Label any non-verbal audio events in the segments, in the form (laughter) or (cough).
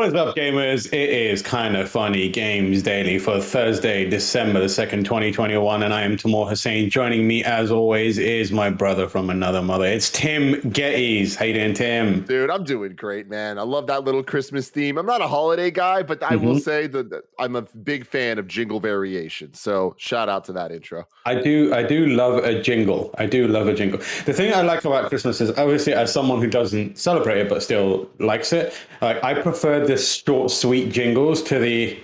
What is up, gamers? It is kind of funny games daily for Thursday, December the 2nd, 2021. And I am Tamoor Hussain. Joining me, as always, is my brother from another mother. It's Tim Gettys. How you doing, Tim? Dude, I'm doing great, man. I love that little Christmas theme. I'm not a holiday guy, but I Mm-hmm. will say that I'm a big fan of jingle variations. So shout out to that intro. I do, I do love a jingle. I do love a jingle. The thing I like about Christmas is, obviously, as someone who doesn't celebrate it but still likes it, like I prefer the short, sweet jingles to the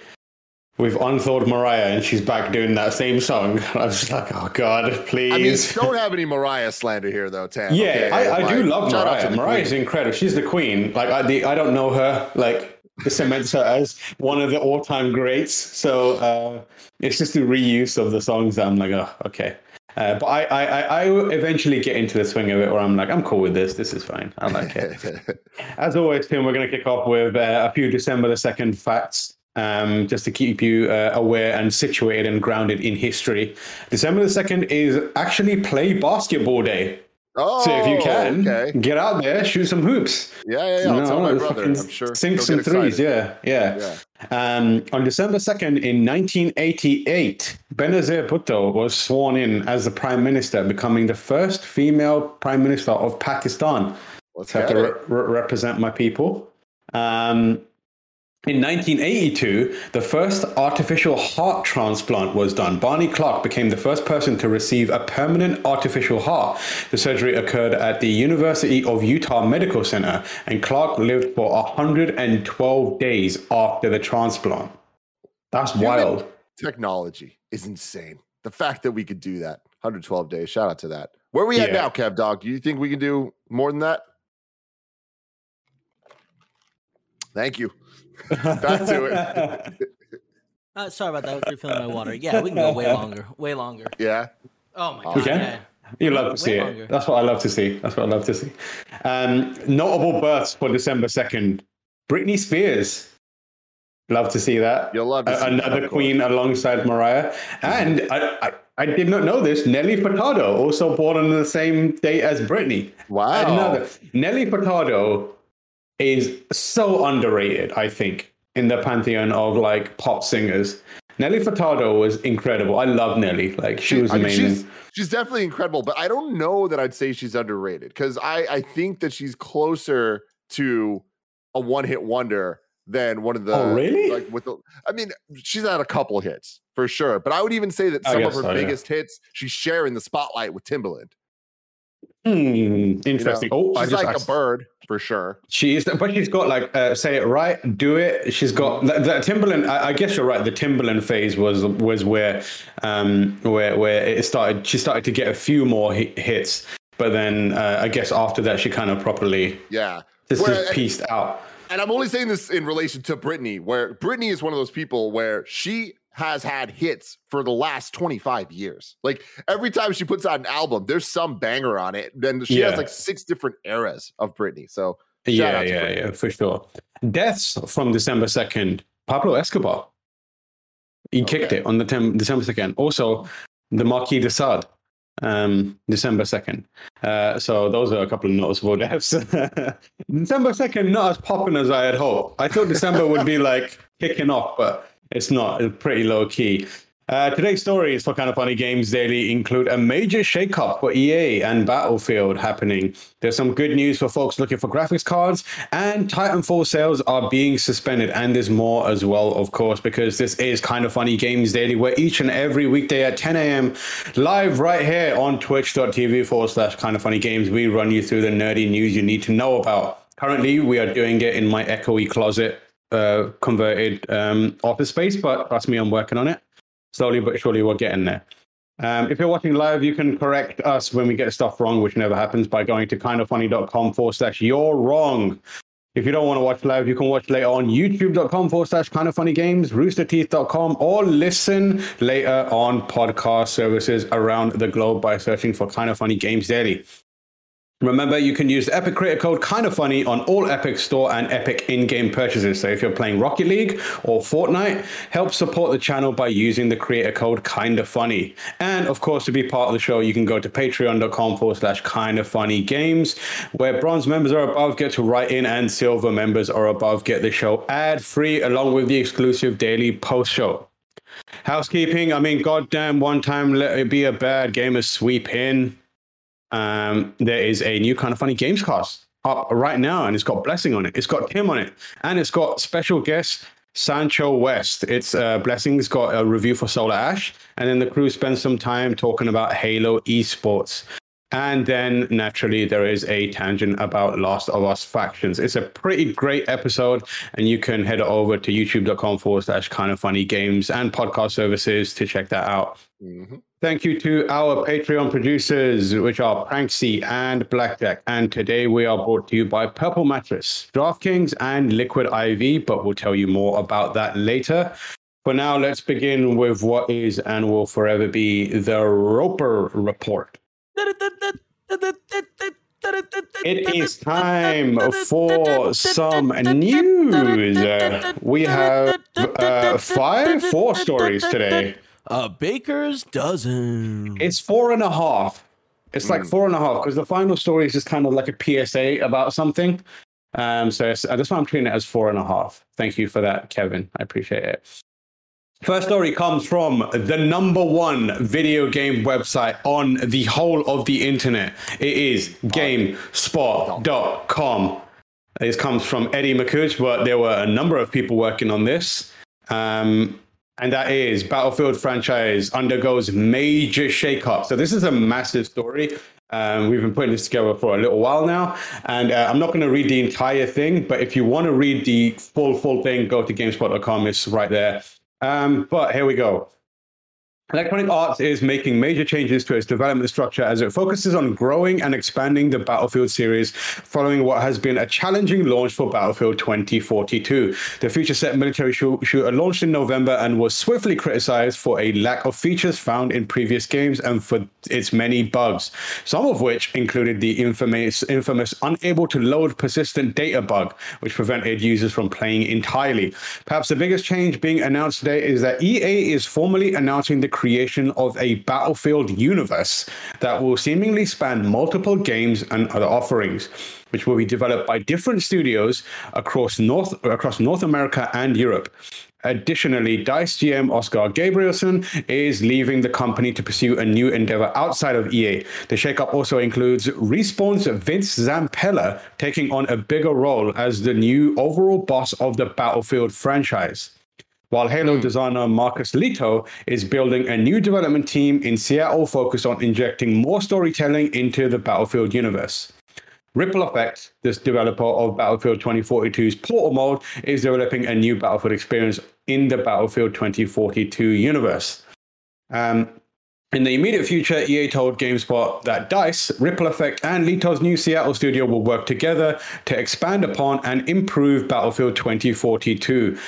with unthawed Mariah and she's back doing that same song. (laughs) I was just like, oh god, please. I mean, don't have any Mariah slander here, though, Tam. Yeah, okay? I, I do love shout out to Mariah. Mariah's queen. incredible. She's the queen. Like I, the, I don't know her. Like cements her as one of the all-time greats. So uh, it's just the reuse of the songs that I'm like, oh, okay. Uh, but I, I, I, I eventually get into the swing of it, where I'm like, I'm cool with this. This is fine. I like it. (laughs) As always, Tim, we're going to kick off with uh, a few December the second facts. Um, just to keep you uh, aware and situated and grounded in history. December the 2nd is actually Play Basketball Day. Oh, So if you can, okay. get out there, shoot some hoops. Yeah, yeah, yeah. I'll You tell my brother. I'm sure. Sink some threes. excited. Yeah, yeah. Um, on December 2nd in 1988, Benazir Bhutto was sworn in as the prime minister, becoming the first female prime minister of Pakistan. Let's have to re- represent my people. Um, in 1982, the first artificial heart transplant was done. Barney Clark became the first person to receive a permanent artificial heart. The surgery occurred at the University of Utah Medical Center, and Clark lived for 112 days after the transplant. That's Human wild. Technology is insane. The fact that we could do that 112 days. Shout out to that. Where are we at Yeah. now, Kev Dog? Do you think we can do more than that? Thank you. (laughs) Back to it. (laughs) Uh, sorry about that. I was refilling my water. Yeah, we can go way longer. Way longer. Yeah. Oh my god. We can? Yeah. You love to Way see longer. it. That's what I love to see. That's what I love to see. Um, notable births for December 2nd. Britney Spears. Love to see that. You'll love to A- see that, Another of queen alongside Mariah. And I, I, I did not know this. Nelly Furtado, also born on the same day as Britney. Wow. I didn't know that. Nelly Furtado is so underrated, I think, in the pantheon of like pop singers. Nelly Furtado was incredible. I love Nelly. Like she was I mean, amazing. she's she's definitely incredible, but I don't know that I'd say she's underrated because I I think that she's closer to a one hit wonder than one of the Oh, really? like with the I mean she's had a couple hits for sure, but I would even say that some of her so, yeah. biggest hits she's sharing the spotlight with Timbaland. Hmm, you know? interesting. Oh, I she's like a bird for sure. She is, but she's got like uh, say it right, do it. She's got the, the Timbaland. I, I guess you're right. The Timbaland phase was was where um where where it started. She started to get a few more hit, hits, but then uh, I guess after that she kind of properly Yeah. Where- just pieced out. And I'm only saying this in relation to Britney, where Britney is one of those people where she has had hits for the last 25 years. Like every time she puts out an album, there's some banger on it. Then she Yeah. has like six different eras of Britney. So shout Yeah, out to yeah, Britney. yeah, for sure. Deaths from December second. Pablo Escobar. He kicked it on the tem- December second. Also, the Marquis de Sade. Um, December second. Uh, so those are a couple of noticeable (laughs) deaths. December second, not as popping as I had hoped. I thought December would be like kicking off, but it's not. It's pretty low key. Uh, today's stories for Kind of Funny Games Daily include a major shakeup for EA and Battlefield happening. There's some good news for folks looking for graphics cards, and Titanfall sales are being suspended. And there's more as well, of course, because this is Kind of Funny Games Daily, where each and every weekday at 10 a.m., live right here on twitch.tv forward slash Kind of Funny Games, we run you through the nerdy news you need to know about. Currently, we are doing it in my echoey closet uh, converted um, office space, but trust me, I'm working on it. Slowly but surely, we're getting there. Um, if you're watching live, you can correct us when we get stuff wrong, which never happens, by going to kindoffunny.com forward slash you're wrong. If you don't want to watch live, you can watch later on youtube.com forward slash kind of funny games, roosterteeth.com, or listen later on podcast services around the globe by searching for kind of funny games daily. Remember, you can use the Epic Creator Code Kind of Funny on all Epic Store and Epic in-game purchases. So if you're playing Rocket League or Fortnite, help support the channel by using the Creator Code Kind of Funny. And of course, to be part of the show, you can go to patreon.com forward slash Kind of Funny Games, where bronze members are above get to write in and silver members are above get the show ad-free along with the exclusive daily post show. Housekeeping, I mean, goddamn, one time let it be a bad game of sweep in um, there is a new kind of funny games cast up right now, and it's got Blessing on it. It's got Tim on it, and it's got special guest Sancho West. It's uh, Blessing's got a review for Solar Ash, and then the crew spends some time talking about Halo esports. And then naturally, there is a tangent about Last of Us factions. It's a pretty great episode, and you can head over to youtube.com forward slash kind of funny games and podcast services to check that out. Mm-hmm. Thank you to our Patreon producers, which are Pranksy and Blackjack. And today we are brought to you by Purple Mattress, DraftKings, and Liquid IV, but we'll tell you more about that later. For now, let's begin with what is and will forever be the Roper Report. It is time for some news. Uh, we have uh, five, four stories today. A baker's dozen. It's four and a half. It's like hmm. four and a half because the final story is just kind of like a PSA about something. Um, so that's why I'm treating it as four and a half. Thank you for that, Kevin. I appreciate it. First story comes from the number one video game website on the whole of the internet. It is GameSpot.com. This comes from Eddie Makuch, but there were a number of people working on this. Um, and that is Battlefield franchise undergoes major shakeup. So this is a massive story. Um, we've been putting this together for a little while now, and uh, I'm not going to read the entire thing. But if you want to read the full full thing, go to Gamespot.com. It's right there. Um, but here we go. Electronic Arts is making major changes to its development structure as it focuses on growing and expanding the Battlefield series following what has been a challenging launch for Battlefield 2042. The future set military shooter launched in November and was swiftly criticized for a lack of features found in previous games and for its many bugs, some of which included the infamous, infamous unable to load persistent data bug, which prevented users from playing entirely. Perhaps the biggest change being announced today is that EA is formally announcing the creation of a Battlefield universe that will seemingly span multiple games and other offerings, which will be developed by different studios across North across North America and Europe. Additionally, DICE GM Oskar Gabrielson is leaving the company to pursue a new endeavor outside of EA. The shakeup also includes Respawn's Vince Zampella taking on a bigger role as the new overall boss of the Battlefield franchise while Halo mm. designer Marcus Lehto is building a new development team in Seattle focused on injecting more storytelling into the Battlefield universe. Ripple Effect, this developer of Battlefield 2042's Portal mode, is developing a new Battlefield experience in the Battlefield 2042 universe. Um, in the immediate future, EA told GameSpot that DICE, Ripple Effect, and Lehto's new Seattle studio will work together to expand upon and improve Battlefield 2042.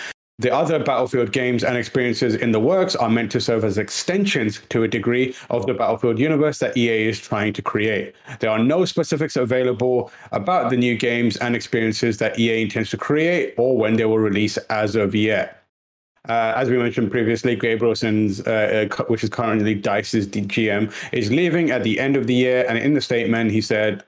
The other Battlefield games and experiences in the works are meant to serve as extensions to a degree of the Battlefield universe that EA is trying to create. There are no specifics available about the new games and experiences that EA intends to create or when they will release as of yet. Uh, as we mentioned previously, Gabrielson's, uh, uh, which is currently Dice's GM, is leaving at the end of the year. And in the statement, he said,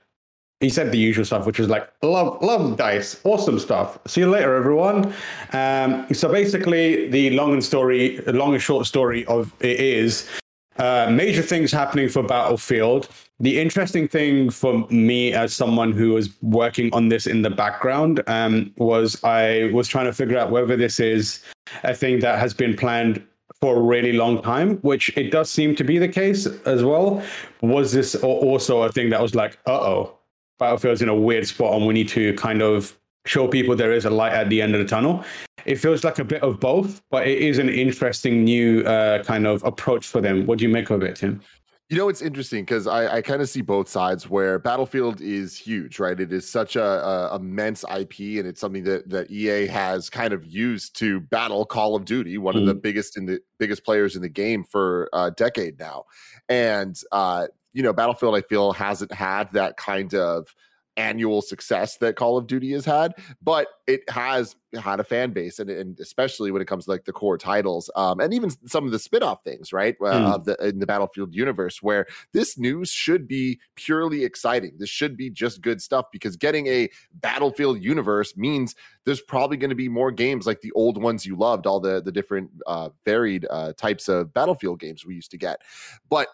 he said the usual stuff, which was like, love, love dice, awesome stuff. See you later, everyone. Um, so basically, the long and story, long and short story of it is uh, major things happening for Battlefield. The interesting thing for me, as someone who was working on this in the background, um, was I was trying to figure out whether this is a thing that has been planned for a really long time, which it does seem to be the case as well. Was this also a thing that was like, uh oh, Battlefield's in a weird spot and we need to kind of show people there is a light at the end of the tunnel. It feels like a bit of both, but it is an interesting new uh, kind of approach for them. What do you make of it, Tim? You know, it's interesting because I, I kind of see both sides where Battlefield is huge, right? It is such a, a, immense IP, and it's something that that EA has kind of used to battle Call of Duty, one mm. of the mm. biggest in the biggest players in the game for a decade now. And uh, you know, Battlefield, I feel hasn't had that kind of annual success that Call of Duty has had, but it has had a fan base, and, and especially when it comes to like the core titles, um, and even some of the spin-off things, right, uh, mm. of the in the Battlefield universe, where this news should be purely exciting. This should be just good stuff because getting a Battlefield universe means there's probably going to be more games like the old ones you loved, all the the different uh, varied uh, types of Battlefield games we used to get, but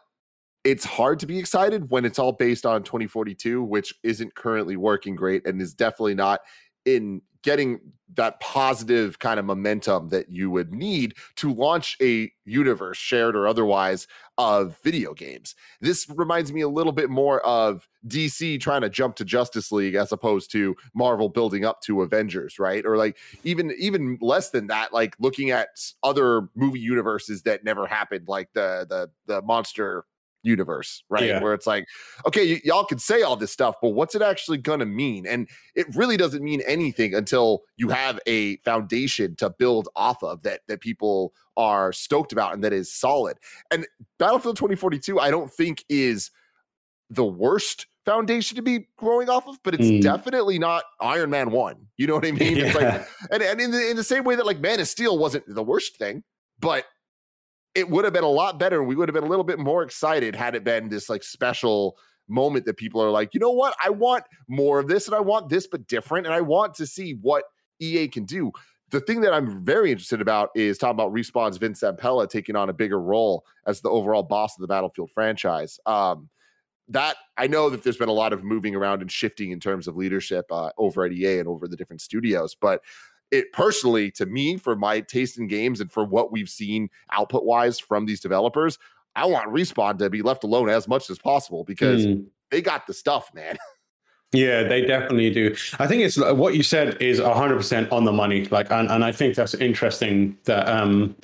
it's hard to be excited when it's all based on 2042, which isn't currently working great and is definitely not in getting that positive kind of momentum that you would need to launch a universe, shared or otherwise, of video games. This reminds me a little bit more of DC trying to jump to Justice League as opposed to Marvel building up to Avengers, right? Or like even even less than that, like looking at other movie universes that never happened, like the the the monster universe, right? Yeah. Where it's like, okay, y- y'all can say all this stuff, but what's it actually going to mean? And it really doesn't mean anything until you have a foundation to build off of that that people are stoked about and that is solid. And Battlefield 2042, I don't think is the worst foundation to be growing off of, but it's mm. definitely not Iron Man 1. You know what I (laughs) mean? Yeah. It's like and, and in the in the same way that like Man of Steel wasn't the worst thing, but it would have been a lot better. We would have been a little bit more excited had it been this like special moment that people are like, you know what? I want more of this and I want this, but different. And I want to see what EA can do. The thing that I'm very interested about is talking about Respawn's Vince Zampella taking on a bigger role as the overall boss of the Battlefield franchise. Um, that I know that there's been a lot of moving around and shifting in terms of leadership uh, over at EA and over the different studios, but it personally to me for my taste in games and for what we've seen output wise from these developers i want respawn to be left alone as much as possible because mm. they got the stuff man (laughs) yeah they definitely do i think it's what you said is 100% on the money like and, and i think that's interesting that um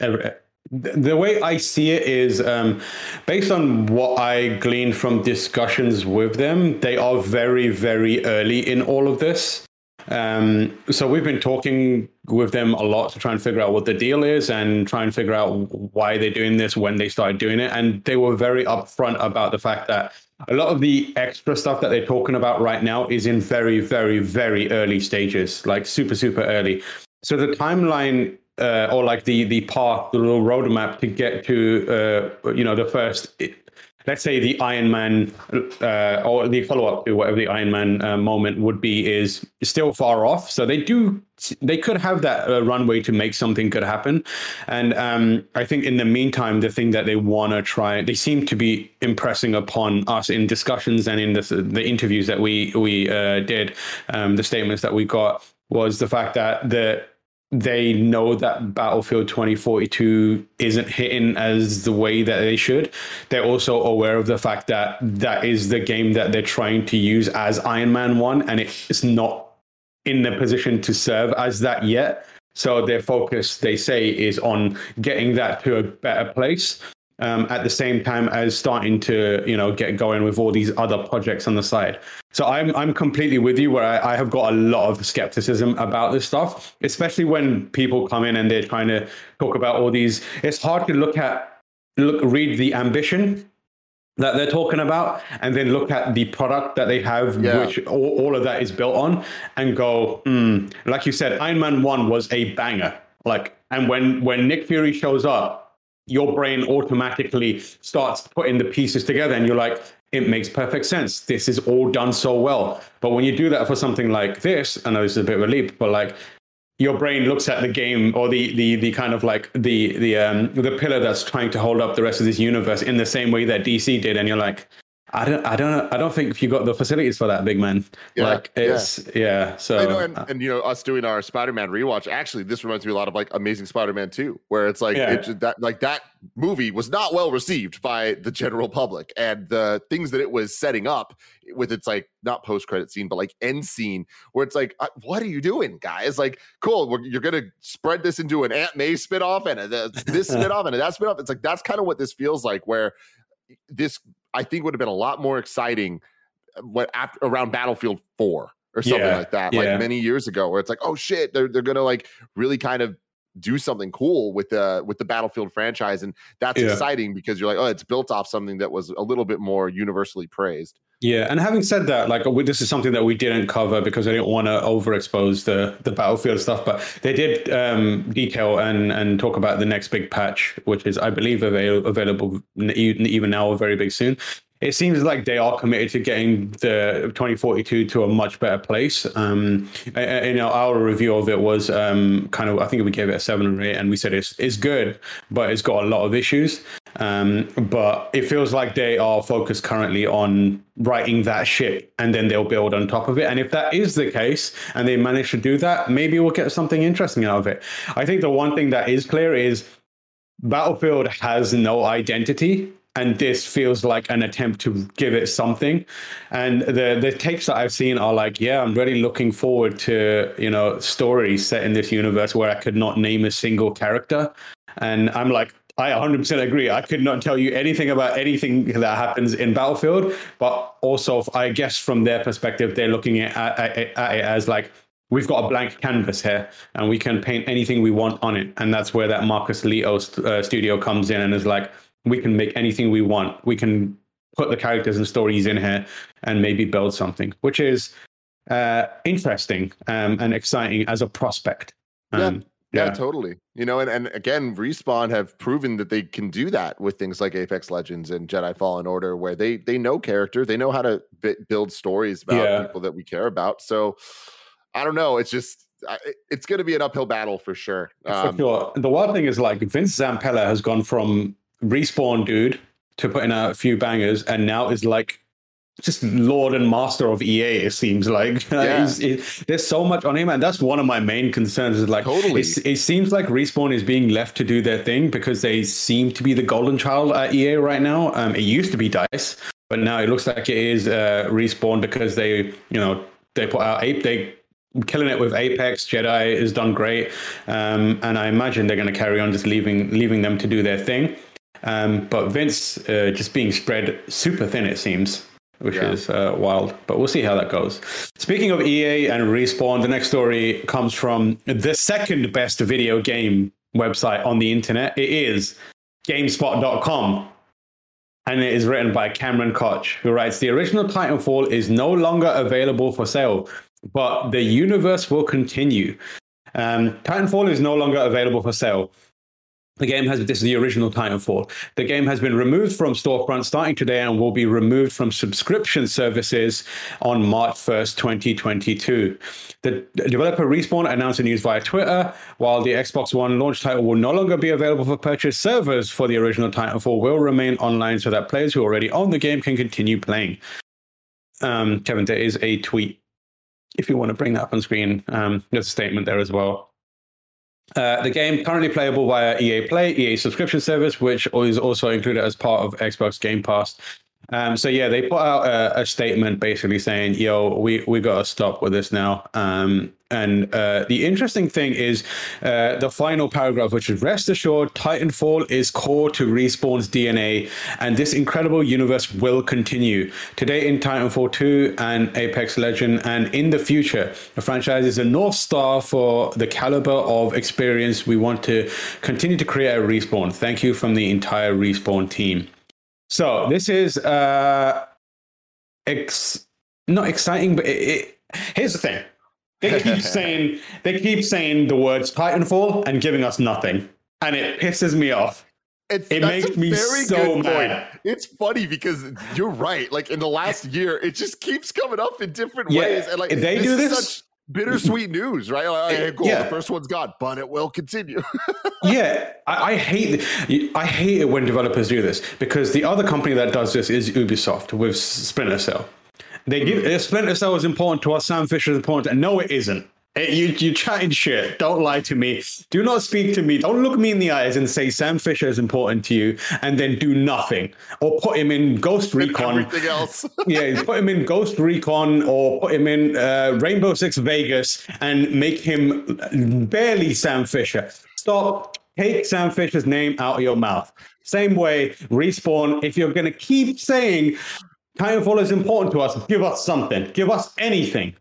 the way I see it is um, based on what I gleaned from discussions with them, they are very, very early in all of this. Um, so we've been talking with them a lot to try and figure out what the deal is and try and figure out why they're doing this, when they started doing it. And they were very upfront about the fact that a lot of the extra stuff that they're talking about right now is in very, very, very early stages, like super, super early. So the timeline uh, or like the the path, the little roadmap to get to uh, you know the first let's say the Iron Man uh, or the follow up to whatever the Iron Man uh, moment would be is still far off. So they do they could have that uh, runway to make something could happen. And um, I think in the meantime, the thing that they want to try, they seem to be impressing upon us in discussions and in the, the interviews that we we uh, did, um, the statements that we got was the fact that the they know that Battlefield 2042 isn't hitting as the way that they should. They're also aware of the fact that that is the game that they're trying to use as Iron Man 1, and it's not in the position to serve as that yet. So their focus, they say, is on getting that to a better place um, at the same time as starting to you know get going with all these other projects on the side. So I'm I'm completely with you where I, I, have got a lot of skepticism about this stuff, especially when people come in and they're trying to talk about all these. It's hard to look at look read the ambition that they're talking about and then look at the product that they have yeah. which all, all, of that is built on and go mm. like you said iron man 1 was a banger like and when when nick fury shows up your brain automatically starts putting the pieces together and you're like it makes perfect sense. This is all done so well. But when you do that for something like this i know this is a bit of a leap but like your brain looks at the game or the the the kind of like the the um the pillar that's trying to hold up the rest of this universe in the same way that dc did and you're like I don't, I don't, I don't think you got the facilities for that, big man. Yeah, like it's, yeah. yeah so, know, and, uh, and, you know, us doing our Spider-Man rewatch. Actually, this reminds me a lot of like Amazing Spider-Man Two, where it's like yeah. it, that, like that movie was not well received by the general public and the things that it was setting up with its like not post credit scene but like end scene where it's like uh, what are you doing guys like cool we're, you're gonna spread this into an aunt may spinoff and a, this (laughs) spinoff and a that spinoff it's like that's kind of what this feels like where this i think would have been a lot more exciting uh, what after, around battlefield 4 or something Yeah, like that yeah. like many years ago where it's like oh shit they're, they're gonna like really kind of do something cool with the with the battlefield franchise and that's Yeah. exciting because you're like oh it's built off something that was a little bit more universally praised Yeah, and having said that, like we, this is something that we didn't cover because I didn't want to overexpose the the battlefield stuff, but they did um, detail and and talk about the next big patch, which is I believe avail- available even now or very big soon. It seems like they are committed to getting the 2042 to a much better place. Um, you know, our review of it was um, kind of I think we gave it a seven or eight, and we said it's it's good, but it's got a lot of issues. Um, but it feels like they are focused currently on writing that ship and then they'll build on top of it. And if that is the case and they manage to do that, maybe we'll get something interesting out of it. I think the one thing that is clear is Battlefield has no identity. And this feels like an attempt to give it something. And the the takes that I've seen are like, yeah, I'm really looking forward to, you know, stories set in this universe where I could not name a single character. And I'm like, I 100% agree. I could not tell you anything about anything that happens in Battlefield, but also, I guess from their perspective, they're looking at, at, at it as like, we've got a blank canvas here and we can paint anything we want on it. And that's where that Marcus Lehto st- uh, studio comes in and is like, we can make anything we want. We can put the characters and stories in here and maybe build something, which is uh, interesting um, and exciting as a prospect. Yeah. Um, Yeah, totally. You know, and, and again, Respawn have proven that they can do that with things like Apex Legends and Jedi Fallen Order, where they they know character, they know how to bi- build stories about Yeah. people that we care about. So I don't know. It's just it's going to be an uphill battle for sure. For Um, sure. The wild thing is like Vince Zampella has gone from respawn dude to putting out a few bangers, and now is like just lord and master of EA. It seems like (laughs) Yeah. He's- he- there's so much on him, and that's one of my main concerns. Is like Totally. it seems like respawn is being left to do their thing because they seem to be the golden child at EA right now. Um, it used to be Dice, but now it looks like it is uh, respawn because they, you know, they put out ape they killing it with Apex. Jedi has done great, um, and I imagine they're going to carry on just leaving leaving them to do their thing. Um, but Vince uh, just being spread super thin, it seems, which Yeah. is uh, wild. But we'll see how that goes. Speaking of EA and Respawn, the next story comes from the second best video game website on the internet. It is GameSpot.com. And it is written by Cameron Koch, who writes The original Titanfall is no longer available for sale, but the universe will continue. Um, Titanfall is no longer available for sale. The game has this is the original Titanfall. The game has been removed from storefront starting today and will be removed from subscription services on March 1st, 2022. The developer Respawn announced the news via Twitter. While the Xbox One launch title will no longer be available for purchase, servers for the original Titanfall will remain online so that players who already own the game can continue playing. Um, Kevin, there is a tweet. If you want to bring that up on screen, um, there's a statement there as well. Uh, the game currently playable via EA Play, EA subscription service, which is also included as part of Xbox Game Pass. Um, so yeah, they put out a, a statement basically saying, "Yo, we we got to stop with this now." Um, and uh, the interesting thing is uh, the final paragraph, which is rest assured, Titanfall is core to Respawn's DNA, and this incredible universe will continue. Today in Titanfall 2 and Apex Legend, and in the future, the franchise is a north star for the caliber of experience we want to continue to create at Respawn. Thank you from the entire Respawn team. So this is uh, ex- not exciting, but it, it, here's the thing: they keep (laughs) saying they keep saying the words Titanfall and giving us nothing, and it pisses me off. It's, It makes me so mad. point. It's funny because you're right. Like in the last year, it just keeps coming up in different Yeah, ways. And like they do this- such bittersweet news, right? Like, hey, cool. Yeah. The first one's gone, but it will continue. (laughs) yeah, I, I hate I hate it when developers do this because the other company that does this is Ubisoft with Splinter Cell. They give uh, Splinter Cell is important to us. Sam Fisher is important, and no, it isn't. Eh, You you chatting shit. Don't lie to me. Do not speak to me. Don't look me in the eyes and say Sam Fisher is important to you, and then do nothing or put him in Ghost Recon. Everything else. (laughs) yeah, put him in Ghost Recon or put him in uh, Rainbow Six Vegas and make him barely Sam Fisher. Stop. Take Sam Fisher's name out of your mouth. Same way, respawn. If you're going to keep saying Titanfall is important to us, give us something. Give us anything.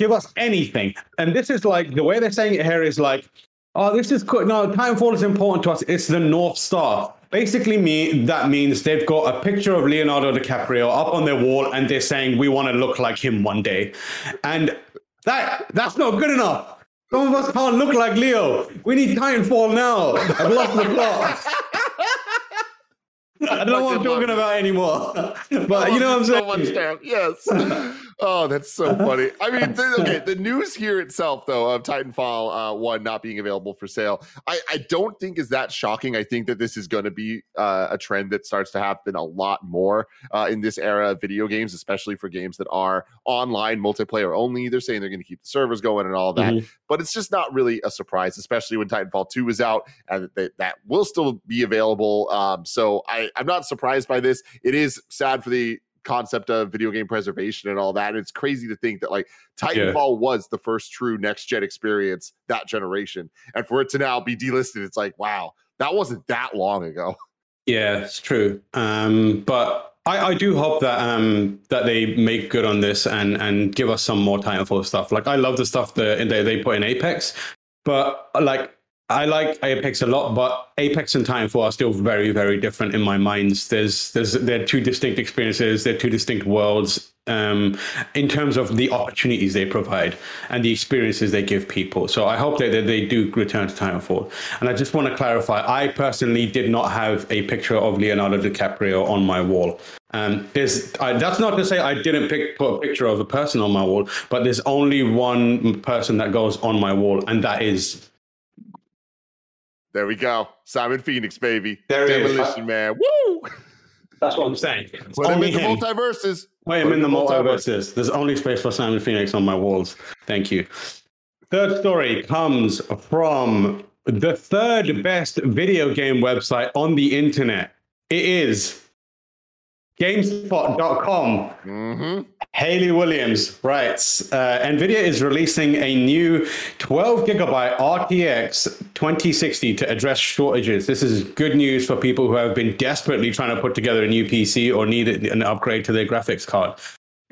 Give us anything. And this is like the way they're saying it here is like, oh, this is cool. No, Titanfall is important to us. It's the North Star. Basically, me that means they've got a picture of Leonardo DiCaprio up on their wall, and they're saying we want to look like him one day, and that that's not good enough. Some of us can't look like Leo. We need Titanfall now. I've lost the plot. I don't know what I'm talking about anymore. (laughs) But you know what I'm saying? down. Yes. (laughs) Oh, that's so (laughs) funny. I mean, the, okay, the news here itself, though, of Titanfall uh, one not being available for sale, I, I don't think is that shocking. I think that this is going to be uh, a trend that starts to happen a lot more uh, in this era of video games, especially for games that are online multiplayer only. They're saying they're going to keep the servers going and all that, Mhm. but it's just not really a surprise, especially when Titanfall 2 is out and that, that will still be available. Um, so I, I'm not surprised by this. It is sad for the concept of video game preservation and all that. And it's crazy to think that like Titanfall was the first true next gen experience that generation. And for it to now be delisted, it's like, wow, that wasn't that long ago. Yeah, it's true. Um, but I, I do hope that um, that they make good on this and and give us some more Titanfall stuff. Like I love the stuff that they, they put in Apex, but like I like Apex a lot, but Apex and Titanfall are still very very different in my minds. There's there's they're two distinct experiences. They're two distinct worlds. Um, in terms of the opportunities they provide and the experiences they give people. So I hope that, that they do return to Titanfall. And I just want to clarify, I personally did not have a picture of Leonardo DiCaprio on my wall. Um, there's, I, that's not to say I didn't pick, put a picture of a person on my wall, but there's only one person that goes on my wall, and that is There we go. Simon Phoenix, baby. There he is. Demolition Man. Woo! that's what I'm saying. It's Put him only in the multiverses. Wait, Put I'm in the multiverse. multiverses. There's only space for Simon Phoenix on my walls. Thank you. Third story comes from the third best video game website on the internet. It is GameSpot.com. Mm-hmm. Haley Williams writes uh, NVIDIA is releasing a new 12 gigabyte RTX 2060 to address shortages. This is good news for people who have been desperately trying to put together a new PC or need an upgrade to their graphics card.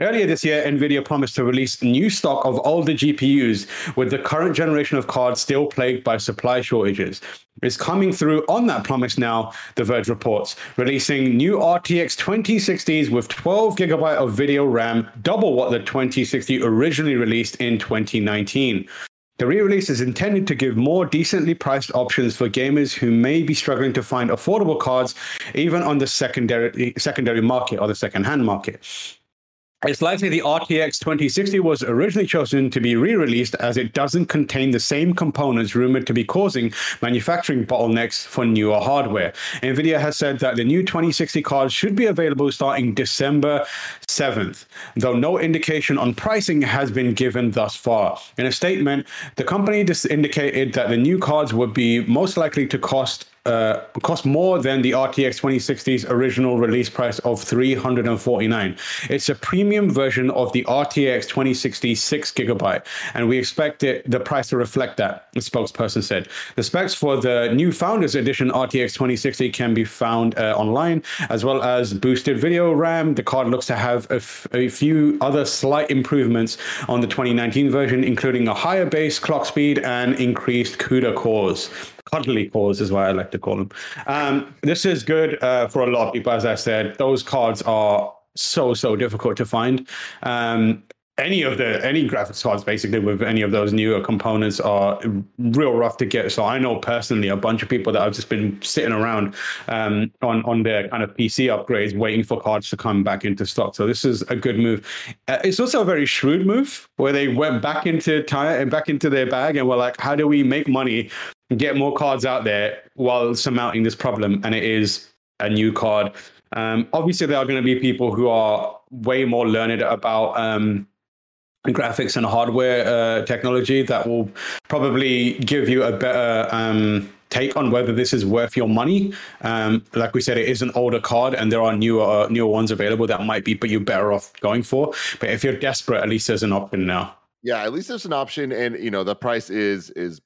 Earlier this year, NVIDIA promised to release new stock of older GPUs, with the current generation of cards still plagued by supply shortages. It's coming through on that promise now, The Verge reports, releasing new RTX 2060s with 12 gigabyte of video RAM, double what the 2060 originally released in 2019. The re-release is intended to give more decently priced options for gamers who may be struggling to find affordable cards, even on the secondary secondary market or the second-hand market. It's likely the RTX 2060 was originally chosen to be re released as it doesn't contain the same components rumored to be causing manufacturing bottlenecks for newer hardware. NVIDIA has said that the new 2060 cards should be available starting December 7th, though no indication on pricing has been given thus far. In a statement, the company indicated that the new cards would be most likely to cost uh, cost more than the RTX 2060's original release price of 349. It's a premium version of the RTX 2060 6 gigabyte, and we expect it, the price to reflect that, the spokesperson said. The specs for the new Founders Edition RTX 2060 can be found uh, online, as well as boosted video RAM. The card looks to have a, f- a few other slight improvements on the 2019 version, including a higher base clock speed and increased CUDA cores cuddly cores is what I like to call them. Um, this is good uh, for a lot of people, as I said. Those cards are so so difficult to find. Um, any of the any graphics cards basically with any of those newer components are real rough to get. So I know personally a bunch of people that I've just been sitting around um, on on their kind of PC upgrades, waiting for cards to come back into stock. So this is a good move. Uh, it's also a very shrewd move where they went back into time and back into their bag and were like, how do we make money get more cards out there while surmounting this problem. And it is a new card. Um, obviously, there are going to be people who are way more learned about um, graphics and hardware uh, technology that will probably give you a better um, take on whether this is worth your money. Um, like we said, it is an older card, and there are newer newer ones available that might be, but you're better off going for. But if you're desperate, at least there's an option now. Yeah, at least there's an option, and you know the price is is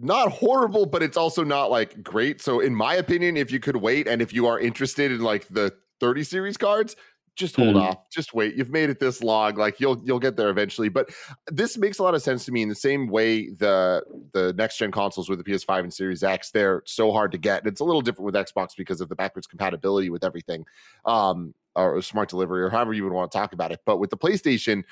not horrible, but it's also not like great. So, in my opinion, if you could wait, and if you are interested in like the 30 series cards, just hold mm. off. Just wait. You've made it this long. Like you'll you'll get there eventually. But this makes a lot of sense to me in the same way the the next gen consoles with the ps5 and series x they're so hard to get. And it's a little different with xbox because of the backwards compatibility with everything um or smart delivery or however you would want to talk about it. But with the playstation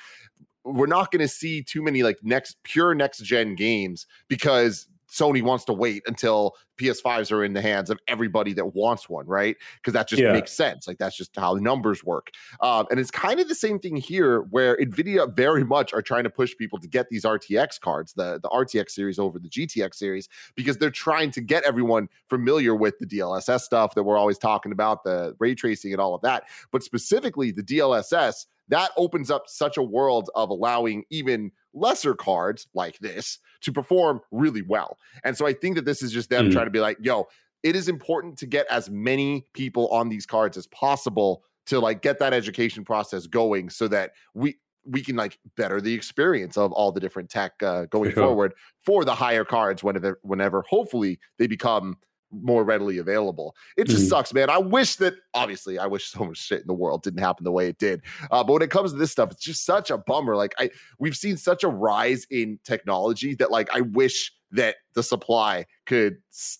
we're not going to see too many like next pure next gen games because Sony wants to wait until PS5s are in the hands of everybody that wants one, right? Because that just yeah. makes sense. Like that's just how the numbers work. Um, and it's kind of the same thing here, where Nvidia very much are trying to push people to get these RTX cards, the the RTX series over the GTX series, because they're trying to get everyone familiar with the DLSS stuff that we're always talking about, the ray tracing and all of that. But specifically, the DLSS that opens up such a world of allowing even lesser cards like this to perform really well. And so I think that this is just them mm trying to be like, yo, it is important to get as many people on these cards as possible to like get that education process going so that we we can like better the experience of all the different tech uh, going sure. forward for the higher cards whenever whenever hopefully they become more readily available. It just mm. sucks, man. I wish that obviously I wish (laughs) so much shit in the world didn't happen the way it did. Uh, but when it comes to this stuff, it's just such a bummer. Like I we've seen such a rise in technology that like I wish that the supply could s-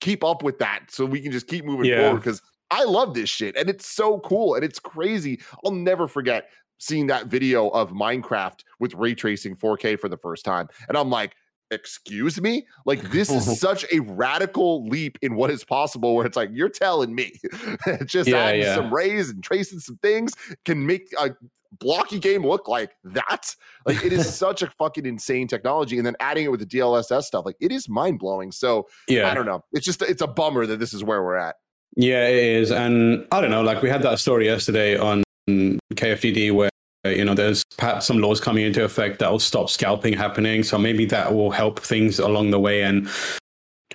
keep up with that so we can just keep moving yeah. forward because I love this shit and it's so cool and it's crazy. I'll never forget seeing that video of Minecraft with ray tracing 4K for the first time. And I'm like, excuse me? Like this is (laughs) such a radical leap in what is possible where it's like you're telling me (laughs) just yeah, adding yeah. some rays and tracing some things can make a blocky game look like that? Like it is (laughs) such a fucking insane technology and then adding it with the dlss stuff like it is mind-blowing. So yeah. i don't know. It's just it's a bummer that this is where we're at. Yeah it is and i don't know like we had that story yesterday on kfgd where you know, there's perhaps some laws coming into effect that will stop scalping happening. So maybe that will help things along the way. And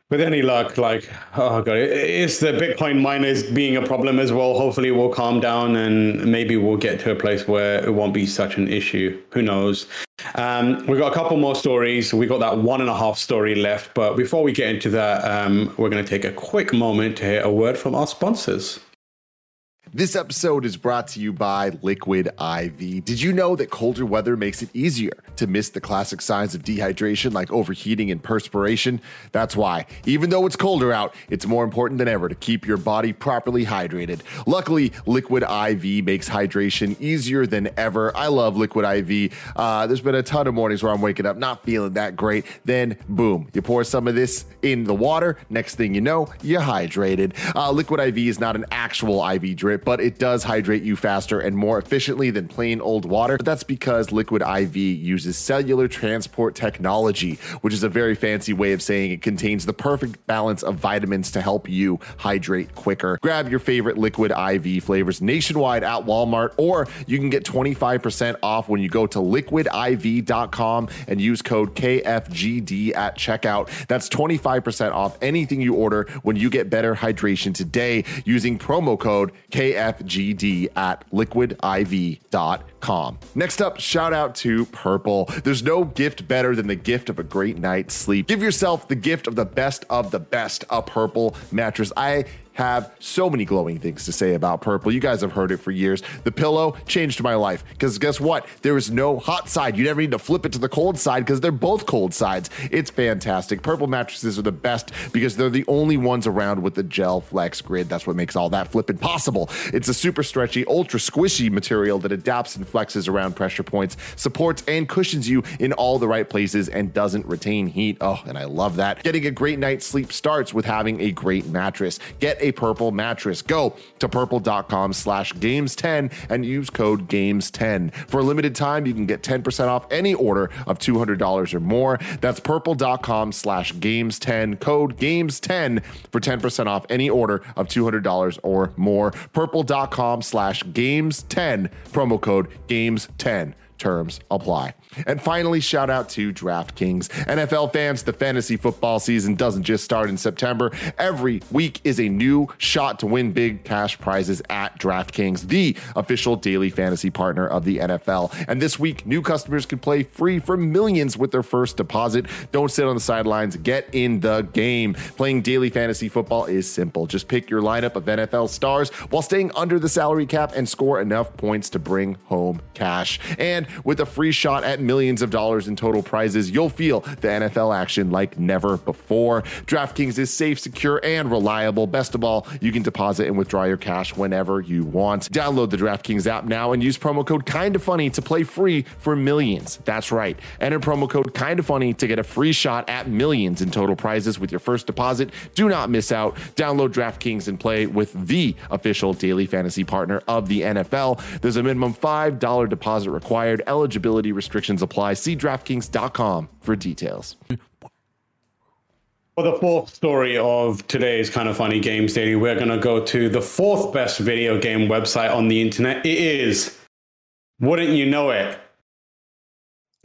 with any luck, like, oh god, it's the Bitcoin miners being a problem as well. Hopefully, we'll calm down and maybe we'll get to a place where it won't be such an issue. Who knows? Um, we've got a couple more stories. We've got that one and a half story left. But before we get into that, um, we're going to take a quick moment to hear a word from our sponsors. This episode is brought to you by Liquid IV. Did you know that colder weather makes it easier to miss the classic signs of dehydration like overheating and perspiration? That's why, even though it's colder out, it's more important than ever to keep your body properly hydrated. Luckily, Liquid IV makes hydration easier than ever. I love Liquid IV. Uh, there's been a ton of mornings where I'm waking up not feeling that great. Then, boom, you pour some of this in the water. Next thing you know, you're hydrated. Uh, Liquid IV is not an actual IV drip but it does hydrate you faster and more efficiently than plain old water. But that's because Liquid IV uses cellular transport technology, which is a very fancy way of saying it contains the perfect balance of vitamins to help you hydrate quicker. Grab your favorite Liquid IV flavors nationwide at Walmart, or you can get 25% off when you go to liquidiv.com and use code KFGD at checkout. That's 25% off anything you order when you get better hydration today using promo code KFGD at liquidiv.com. Next up, shout out to Purple. There's no gift better than the gift of a great night's sleep. Give yourself the gift of the best of the best, a Purple mattress. I have so many glowing things to say about purple. You guys have heard it for years. The pillow changed my life because guess what? There is no hot side. You never need to flip it to the cold side because they're both cold sides. It's fantastic. Purple mattresses are the best because they're the only ones around with the gel flex grid. That's what makes all that flipping possible. It's a super stretchy, ultra squishy material that adapts and flexes around pressure points, supports and cushions you in all the right places, and doesn't retain heat. Oh, and I love that. Getting a great night's sleep starts with having a great mattress. Get a purple mattress. Go to purple.com slash games10 and use code games10. For a limited time, you can get 10% off any order of $200 or more. That's purple.com slash games10, code games10 for 10% off any order of $200 or more. Purple.com slash games10, promo code games10 Terms apply. And finally, shout out to DraftKings. NFL fans, the fantasy football season doesn't just start in September. Every week is a new shot to win big cash prizes at DraftKings, the official daily fantasy partner of the NFL. And this week, new customers can play free for millions with their first deposit. Don't sit on the sidelines, get in the game. Playing daily fantasy football is simple. Just pick your lineup of NFL stars while staying under the salary cap and score enough points to bring home cash. And with a free shot at millions of dollars in total prizes, you'll feel the NFL action like never before. DraftKings is safe, secure, and reliable. Best of all, you can deposit and withdraw your cash whenever you want. Download the DraftKings app now and use promo code Kinda Funny to play free for millions. That's right. Enter promo code Kinda Funny to get a free shot at millions in total prizes with your first deposit. Do not miss out. Download DraftKings and play with the official daily fantasy partner of the NFL. There's a minimum $5 deposit required. Eligibility restrictions apply. See DraftKings.com for details. For the fourth story of today's kind of funny games daily, we're going to go to the fourth best video game website on the internet. It is, wouldn't you know it,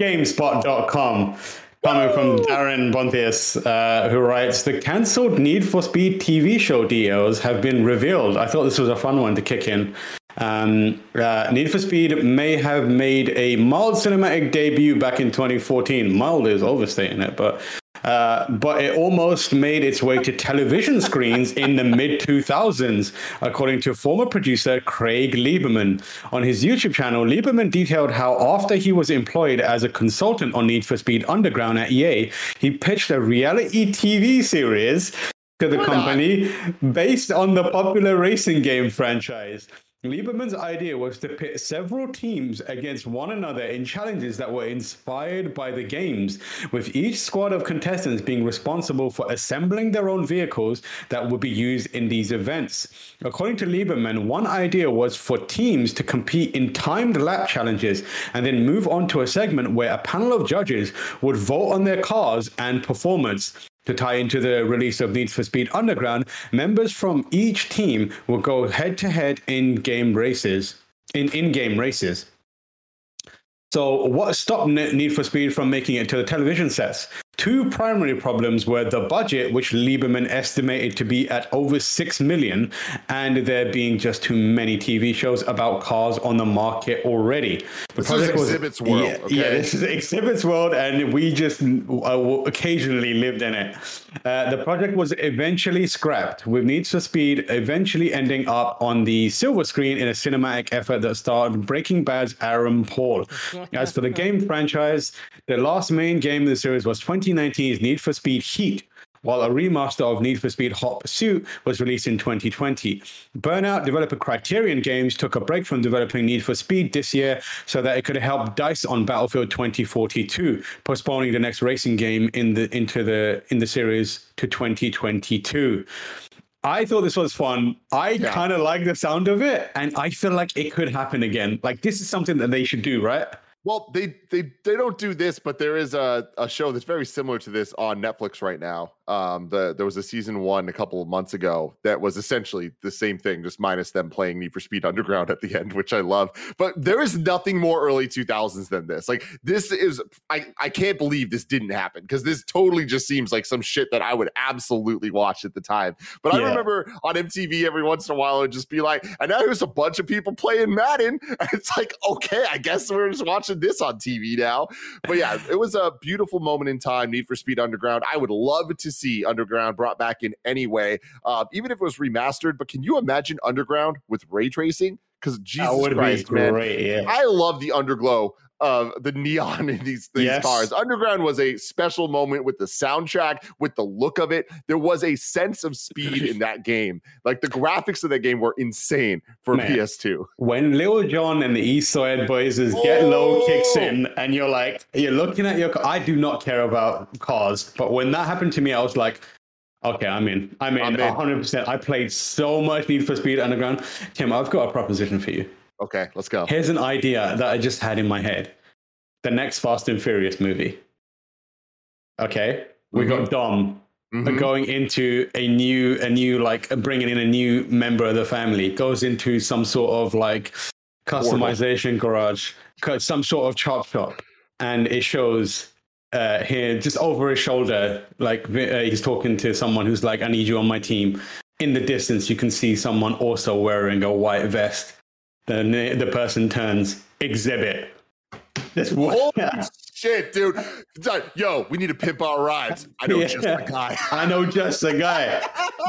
GameSpot.com. Coming from Darryn Bonthuys, uh, who writes, The cancelled Need for Speed TV show details have been revealed. I thought this was a fun one to kick in. Um, uh, Need for Speed may have made a mild cinematic debut back in 2014. Mild is overstating it, but uh, but it almost made its way to television screens in the mid 2000s, according to former producer Craig Lieberman. On his YouTube channel, Lieberman detailed how after he was employed as a consultant on Need for Speed Underground at EA, he pitched a reality TV series to the company based on the popular racing game franchise. Lieberman's idea was to pit several teams against one another in challenges that were inspired by the games, with each squad of contestants being responsible for assembling their own vehicles that would be used in these events. According to Lieberman, one idea was for teams to compete in timed lap challenges and then move on to a segment where a panel of judges would vote on their cars and performance. To tie into the release of Need for Speed Underground, members from each team will go head to head in game races, in in game races. So, what stopped Need for Speed from making it to the television sets? Two primary problems were the budget, which Lieberman estimated to be at over six million, and there being just too many TV shows about cars on the market already. The This is project was- Xzibit's World, Yeah, okay? yeah, this is Xzibit's World, and we just uh, occasionally lived in it. Uh, the project was eventually scrapped, with Need for Speed eventually ending up on the silver screen in a cinematic effort that starred Breaking Bad's Aaron Paul. As for the game (laughs) franchise, the last main game in the series was 2019's Need for Speed Heat. While a remaster of Need for Speed Hot Pursuit was released in 2020. Burnout developer Criterion Games took a break from developing Need for Speed this year so that it could help DICE on Battlefield 2042, postponing the next racing game in the into the in the series to 2022. I thought this was fun. I Yeah. kind of like the sound of it, and I feel like it could happen again. Like this is something that they should do, right? Well, they they they don't do this, but there is a, a show that's very similar to this on Netflix right now. Um, the there was a season one a couple of months ago that was essentially the same thing, just minus them playing Need for Speed Underground at the (laughs) end, which I love. But there is nothing more early 2000s than this. Like this is I I can't believe this didn't happen because this totally just seems like some shit that I would absolutely watch at the time. But I remember on MTV every once in a while it would just be like, and now here's a bunch of people playing Madden. (laughs) And it's like, okay, I guess we're just watching this on TV now. But yeah, it was a beautiful moment in time. Need for Speed Underground. I would love to see Underground brought back in any way, uh, even if it was remastered. But can you imagine Underground with ray tracing? Because Jesus Christ, man, great. Yeah. I love the underglow of the neon (laughs) in these, these Yes. cars. Underground was a special moment with the soundtrack, with the look of it. There was a sense of speed in (laughs) that game. Like the graphics of that game were insane for Man. PS2. when Lil Jon and the East Side Boyz is get low kicks in, and you're like, you're looking at your. I do not care about cars, but when that happened to me, I was like, okay, I'm in. I'm in. I'm in. 100. percent I played so much Need for Speed Underground. Tim, I've got a proposition for you. Okay, let's go. Here's an idea that I just had in my head: the next Fast and Furious movie. Okay, we got Dom Mhm. going into a new a new like bringing in a new member of the family goes into some sort of like customization garage, some sort of chop shop, and it shows uh, here just over his shoulder, like uh, he's talking to someone who's like, "I need you on my team." In the distance, you can see someone also wearing a white vest. Then the the person turns Xzibit. This Holy shit, dude. Yo, we need to pimp our rides. I know just Yeah. the guy. (laughs) I know just a guy.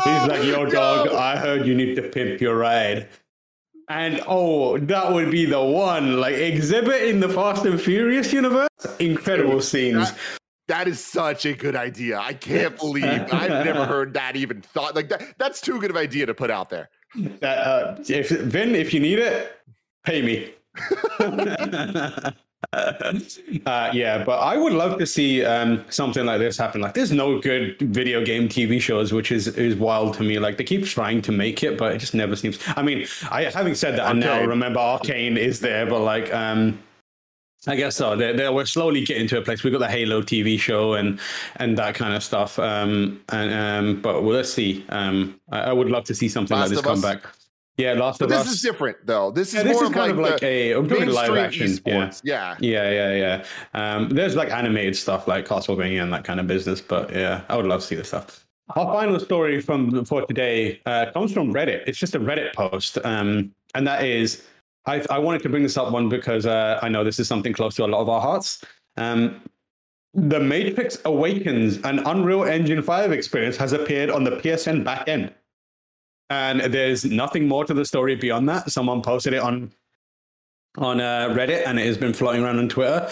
He's like, yo, dog, Yo. I heard you need to pimp your ride. And oh, that would be the one. Like, Xzibit in the Fast and Furious universe. Incredible scenes. That, that is such a good idea. I can't believe I've never (laughs) heard that even thought like that. That's too good of an idea to put out there. That, uh, if Vin, if you need it, pay me. (laughs) uh, yeah, but I would love to see um, something like this happen. Like, there's no good video game TV shows, which is is wild to me. Like, they keep trying to make it, but it just never seems. I mean, I having said that, I now remember Arcane is there, but like, um, I guess so. They're, they're, we're slowly getting to a place. We've got the Halo TV show and and that kind of stuff. Um, and um, but well, let's see. Um, I, I would love to see something Last like this come Us? back. Yeah, Last But of this Us. is different though. This is Yeah, this more is kind like, of like a I'm talking live action. Yeah. Yeah. Yeah, yeah, yeah. Um, there's like animated stuff like Castlevania and that kind of business, but yeah, I would love to see this stuff. Our final story from for today uh, comes from Reddit. It's just a Reddit post, um, and that is I, I wanted to bring this up one because uh, I know this is something close to a lot of our hearts. Um, the Matrix Awakens, an Unreal Engine 5 experience, has appeared on the PSN backend. And there's nothing more to the story beyond that. Someone posted it on on uh, Reddit and it has been floating around on Twitter.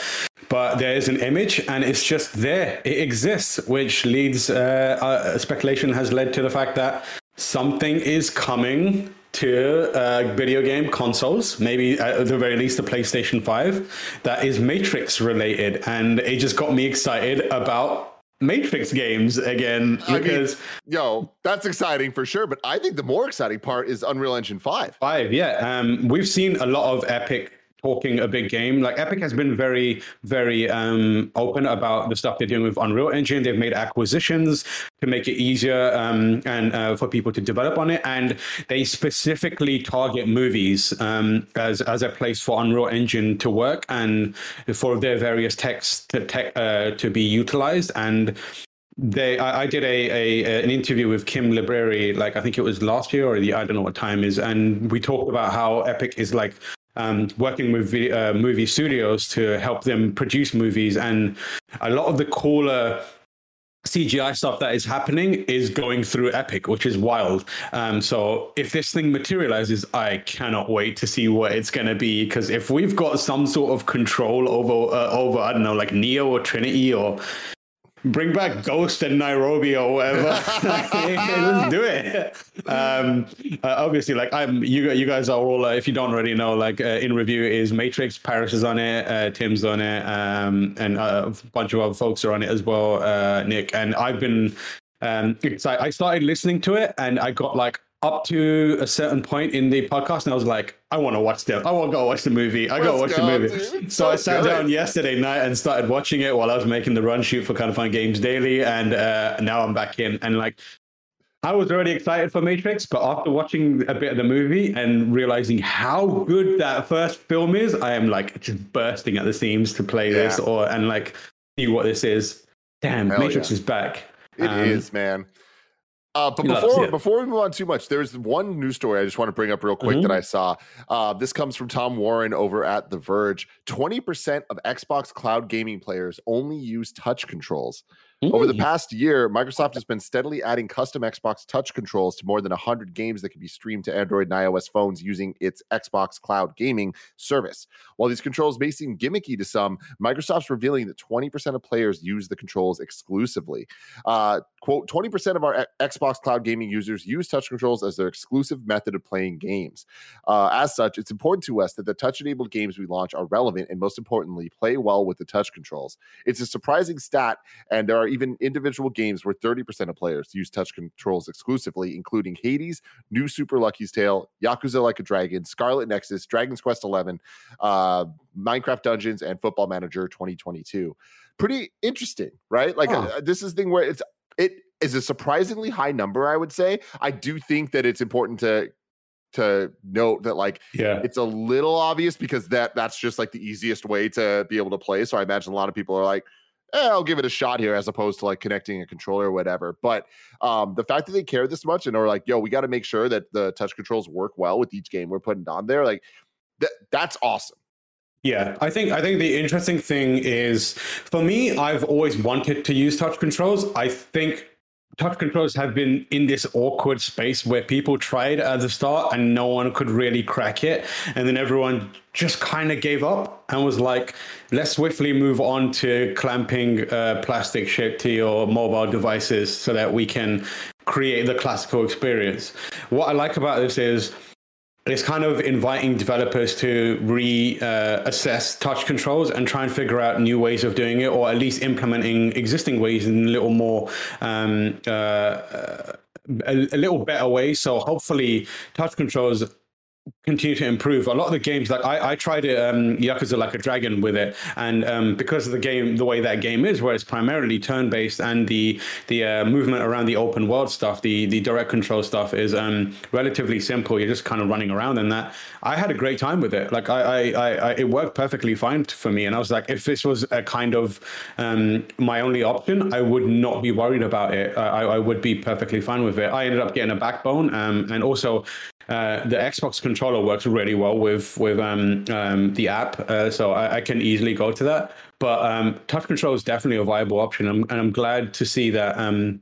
But there is an image and it's just there. It exists, which leads uh, uh, speculation has led to the fact that something is coming to uh, video game consoles, maybe at the very least the PlayStation 5, that is Matrix related. And it just got me excited about Matrix games again I mean, because Yo, that's exciting for sure. But I think the more exciting part is Unreal Engine 5. Five, yeah. Um, we've seen a lot of Epic talking a big game. Like Epic has been very, very um, open about the stuff they're doing with Unreal Engine. They've made acquisitions to make it easier um, and uh, for people to develop on it. And they specifically target movies um, as as a place for Unreal Engine to work and for their various techs to tech uh, to be utilized and they I, I did a, a an interview with Kim Libreri like I think it was last year or the I don't know what time is and we talked about how Epic is like um, working with uh, movie studios to help them produce movies and a lot of the cooler CGI stuff that is happening is going through Epic, which is wild. Um, so if this thing materializes, I cannot wait to see what it's going to be. Because if we've got some sort of control over uh, over I don't know like Neo or Trinity or bring back Ghost and Niobe or whatever, (laughs) (laughs) let's do it. Um, uh, obviously, like I'm, you you guys are all. Uh, if you don't already know, like uh, in review is Matrix. Paris is on it. Uh, Tim's on it, um, and uh, a bunch of other folks are on it as well. Uh, Nick and I've been. Um, excited. I started listening to it, and I got like up to a certain point in the podcast, and I was like, I want to watch the, I want to go watch the movie. I got to watch Let's the movie. dude. So I sat good. down yesterday night and started watching it while I was making the run shoot for Kind of Fun Games Daily, and uh, now I'm back in. And like, I was already excited for Matrix, but after watching a bit of the movie and realizing how good that first film is, I am like just bursting at the seams to play this or and like see what this is. Damn, Hell Matrix yeah. is back. It is, Um, man. Uh, but to before before we move on too much, there's one news story I just want to bring up real quick Mhm. that I saw. Uh, this comes from Tom Warren over at The Verge. Twenty percent of Xbox cloud gaming players only use touch controls. Over the past year, Microsoft has been steadily adding custom Xbox touch controls to more than 100 games that can be streamed to Android and iOS phones using its Xbox Cloud Gaming service. While these controls may seem gimmicky to some, Microsoft's revealing that 20% of players use the controls exclusively. Uh, quote, 20% of our X- Xbox Cloud Gaming users use touch controls as their exclusive method of playing games. Uh, as such, it's important to us that the touch enabled games we launch are relevant and, most importantly, play well with the touch controls. It's a surprising stat, and there are even individual games where 30% of players use touch controls exclusively, including Hades, New Super Lucky's Tale, Yakuza Like a Dragon, Scarlet Nexus, Dragon's Quest 11, uh, Minecraft Dungeons, and Football Manager 2022. Pretty interesting, right? Like Huh. uh, this is the thing where it's it is a surprisingly high number, I would say. I do think that it's important to to note that like Yeah. it's a little obvious because that that's just like the easiest way to be able to play. So I imagine a lot of people are like, eh, I'll give it a shot here as opposed to like connecting a controller or whatever. But um, the fact that they care this much and are like, yo, we got to make sure that the touch controls work well with each game we're putting on there, like that that's awesome. Yeah, I think I think the interesting thing is for me, I've always wanted to use touch controls. I think touch controls have been in this awkward space where people tried at the start and no one could really crack it, and then everyone just kind of gave up and was like, "Let's swiftly move on to clamping uh, plastic shit to your mobile devices so that we can create the classical experience." What I like about this is it's kind of inviting developers to reassess touch controls and try and figure out new ways of doing it, or at least implementing existing ways in a little more um, uh, uh, a, a little better way. So hopefully, touch controls continue to improve. A lot of the games, like I, I tried um, Yakuza Like a Dragon with it, and um, because of the game, the way that game is, where it's primarily turn-based, and the the uh, movement around the open world stuff, the the direct control stuff is um, relatively simple. You're just kind of running around in that. I had a great time with it. Like I, I, I, it worked perfectly fine for me, and I was like, if this was a kind of um, my only option, I would not be worried about it. I, I would be perfectly fine with it. I ended up getting a backbone, um, and also uh, the Xbox controller works really well with with um, um, the app, uh, so I, I, can easily go to that. But um, touch control is definitely a viable option, I'm, and I'm glad to see that um,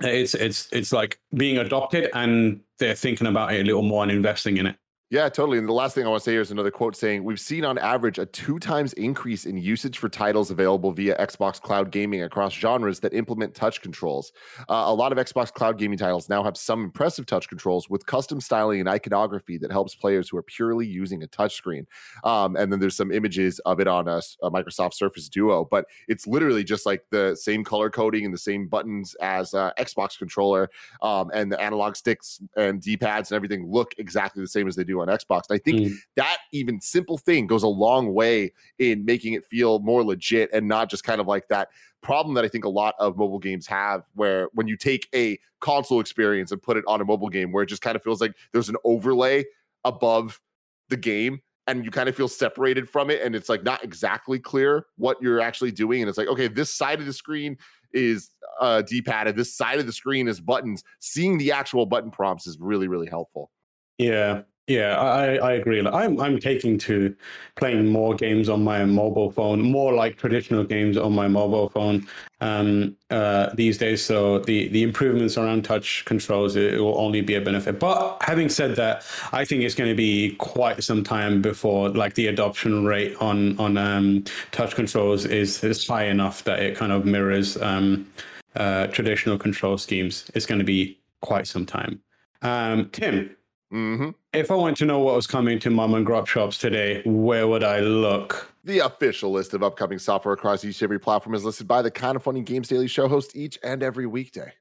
it's it's it's like being adopted, and they're thinking about it a little more and investing in it. Yeah, totally. And the last thing I want to say here is another quote saying, We've seen on average a two times increase in usage for titles available via Xbox Cloud Gaming across genres that implement touch controls. Uh, a lot of Xbox Cloud Gaming titles now have some impressive touch controls with custom styling and iconography that helps players who are purely using a touchscreen. Um, and then there's some images of it on a, a, Microsoft Surface Duo, but it's literally just like the same color coding and the same buttons as uh, Xbox controller. Um, and the analog sticks and D pads and everything look exactly the same as they do on Xbox. I think mm. that even simple thing goes a long way in making it feel more legit and not just kind of like that problem that I think a lot of mobile games have where when you take a console experience and put it on a mobile game where it just kind of feels like there's an overlay above the game and you kind of feel separated from it and it's like not exactly clear what you're actually doing and it's like okay this side of the screen is uh d-pad and this side of the screen is buttons seeing the actual button prompts is really really helpful yeah yeah, I, I agree. I'm I'm taking to playing more games on my mobile phone, more like traditional games on my mobile phone um, uh, these days. So the the improvements around touch controls it, it, will only be a benefit. But having said that, I think it's going to be quite some time before like the adoption rate on on um, touch controls is is high enough that it kind of mirrors um, uh, traditional control schemes. It's going to be quite some time. Um, Tim, Mm-hmm. If I want to know what was coming to mom and grub shops today, where would I look? The official list of upcoming software across each and every platform is listed by the Kind of Funny Games Daily Show host each and every weekday.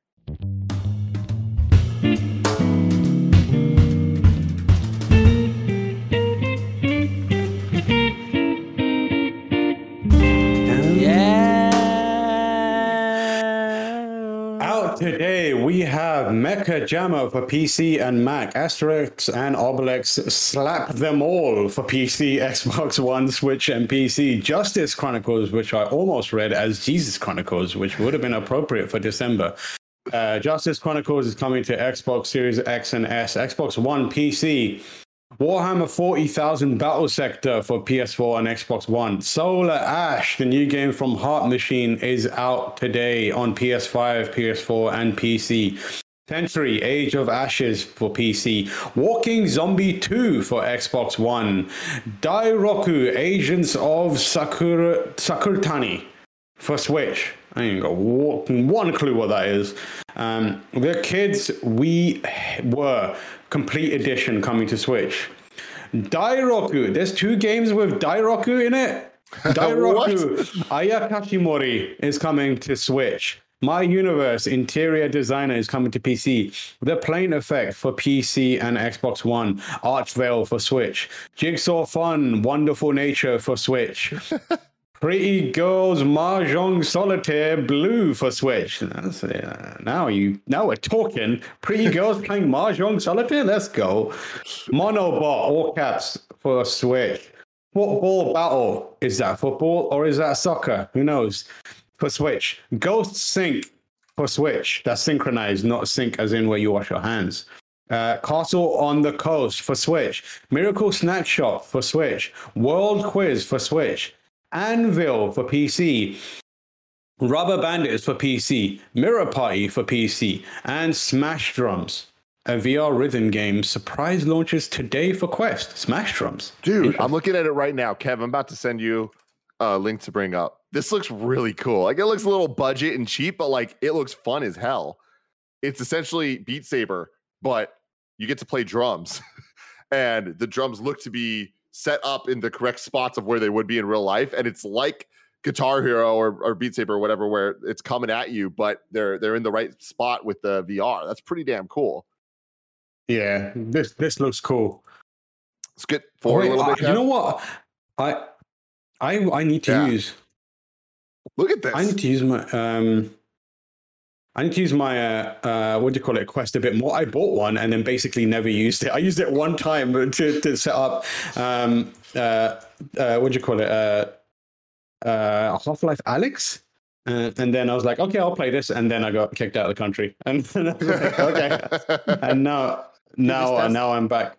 Mecha Jammer for PC and Mac, Asterix and Obelix Slap Them All for PC, Xbox One, Switch, and PC. Justice Chronicles, which I almost read as Jesus Chronicles, which would have been appropriate for December. Uh, Justice Chronicles is coming to Xbox Series X and S, Xbox One, PC, Warhammer 40,000 Battle Sector for PS4 and Xbox One. Solar Ash, the new game from Heart Machine, is out today on PS5, PS4, and PC. Century Age of Ashes for PC. Walking Zombie 2 for Xbox One. Dairoku Agents of Sakura, Sakuratani for Switch. I ain't got one clue what that is. Um, the kids we were complete edition coming to Switch. Dairoku. There's two games with Dairoku in it. (laughs) Dairoku Aya Kashimori is coming to Switch. My Universe Interior Designer is coming to PC. The Plane Effect for PC and Xbox One. Archvale for Switch. Jigsaw Fun Wonderful Nature for Switch. (laughs) Pretty Girls Mahjong Solitaire Blue for Switch. Uh, now you now we're talking. Pretty Girls playing Mahjong Solitaire. Let's go. Monobot all caps for Switch. Football Battle is that football or is that soccer? Who knows? For Switch. Ghost Sync for Switch. That's synchronized, not sync as in where you wash your hands. Uh, Castle on the Coast for Switch. Miracle Snapshot for Switch. World Quiz for Switch. Anvil for PC. Rubber Bandits for PC. Mirror Party for PC. And Smash Drums. A VR rhythm game surprise launches today for Quest. Smash Drums. Dude, I'm looking at it right now. Kev, I'm about to send you a link to bring up. This looks really cool. Like it looks a little budget and cheap, but like it looks fun as hell. It's essentially Beat Saber, but you get to play drums. (laughs) and the drums look to be set up in the correct spots of where they would be in real life. And it's like Guitar Hero or, or Beat Saber or whatever, where it's coming at you, but they're they're in the right spot with the VR. That's pretty damn cool. Yeah, this this looks cool. Let's get forward Wait, a little uh, bit. you know what? I I I need to Yeah. use Look at this. I need to use my um I need to use my uh, uh what do you call it quest a bit more. I bought one and then basically never used it. I used it one time (laughs) to to set up um uh uh what do you call it uh uh Half-Life Alyx. Uh, and then I was like, okay, I'll play this, and then I got kicked out of the country, (laughs) and then I was like, okay, (laughs) and now, now, does- now I'm back.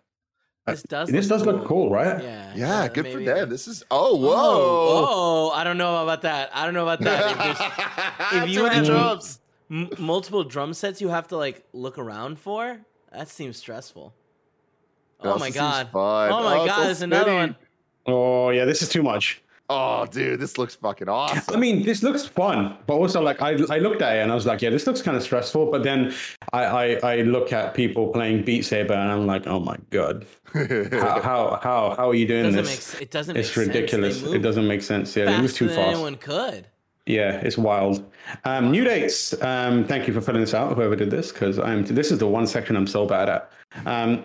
Uh, this does. This does look cool, right? Yeah. yeah, good for maybe- them. This is oh whoa. Whoa, whoa! I don't know about that. I don't know about that. If (laughs) if you have- drums. m- multiple drum sets you have to like look around for, that seems stressful. Oh it Oh my oh, god! Oh my it's god! There's another one. Oh yeah, this is too much. Oh, dude, this looks fucking awesome. I mean, this looks fun, but also like I, I looked at it and I was like, yeah, this looks kind of stressful. But then I, I, I look at people playing Beat Saber and I'm like, oh my god, how (laughs) how how, how are you doing doesn't this? make. It doesn't. it's make sense. Ridiculous. It doesn't make sense. Yeah, they move too than fast. anyone could. Yeah, it's wild. Um, new dates. Um, thank you for filling this out, whoever did this, because I'm. This is the one section I'm so bad at. Um,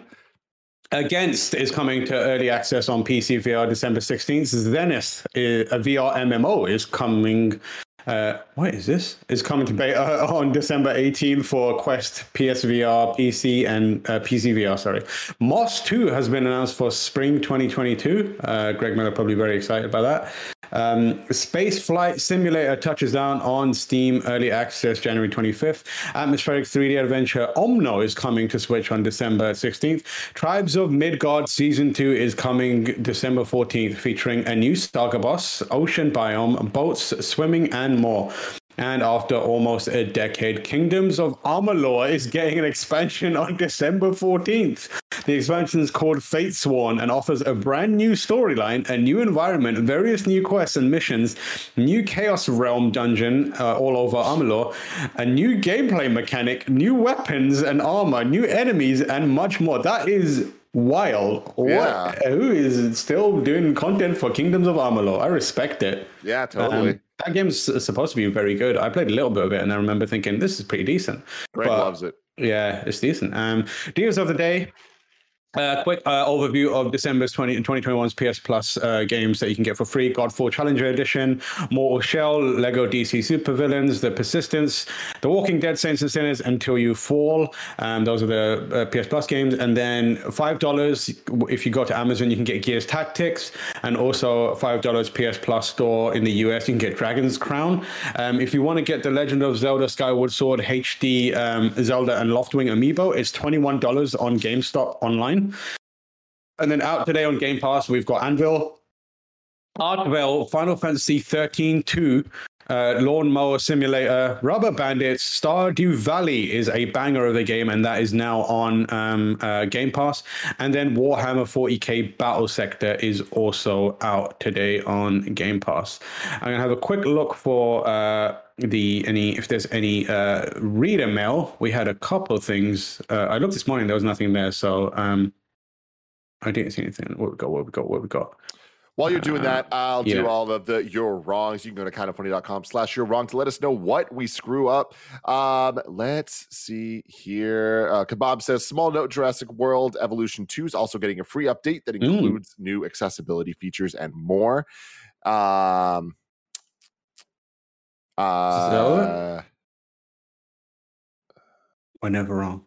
Against is coming to early access on PC VR December 16th. Zenith, uh, a VR MMO, is coming. Uh, what is this? Is coming to beta on December 18th for Quest, PSVR, PC, and uh, PC VR. Sorry, Moss 2 has been announced for spring 2022. Uh, Greg Miller probably very excited about that. Um, Space Flight Simulator touches down on Steam Early Access January 25th. Atmospheric 3D adventure Omno is coming to Switch on December 16th. Tribes of Midgard Season 2 is coming December 14th, featuring a new Saga boss, ocean biome, boats, swimming, and more. And after almost a decade, Kingdoms of Amalur is getting an expansion on December 14th. The expansion is called Fate Sworn and offers a brand new storyline, a new environment, various new quests and missions, new Chaos Realm dungeon uh, all over Amalur, a new gameplay mechanic, new weapons and armor, new enemies, and much more. That is wild. What? Yeah. Who is still doing content for Kingdoms of Amalur? I respect it. yeah, totally. Um, that game's supposed to be very good. I played a little bit of it, and I remember thinking this is pretty decent. Greg but- loves it. Yeah, it's decent. Um, deals of the day. Uh, quick uh, overview of December's 20, 2021's PS Plus uh, games that you can get for free Godfall Challenger Edition, Mortal Shell, Lego DC Supervillains, The Persistence, The Walking Dead Saints and Sinners, Until You Fall. Um, those are the uh, PS Plus games. And then $5 if you go to Amazon, you can get Gears Tactics, and also $5 PS Plus store in the US, you can get Dragon's Crown. Um, if you want to get The Legend of Zelda Skyward Sword HD um, Zelda and Loftwing Amiibo, it's $21 on GameStop online. And then out today on Game Pass, we've got Anvil, Archvale, Final Fantasy 13 2, uh, Lawnmower Simulator, Rubber Bandits, Stardew Valley is a banger of the game, and that is now on um, uh, Game Pass. And then Warhammer 40k Battle Sector is also out today on Game Pass. I'm gonna have a quick look for uh, the any if there's any uh, reader mail. We had a couple of things. Uh, I looked this morning, there was nothing there, so um, I didn't see anything. What we got? What we got? What we got? While you're doing that, I'll yeah. do all of the your wrongs. You can go to kindoffunny.com slash your wrong to let us know what we screw up. Um, let's see here. Uh, Kebab says small note Jurassic World Evolution 2 is also getting a free update that Mm. includes new accessibility features and more. Um, Uh, We're never wrong.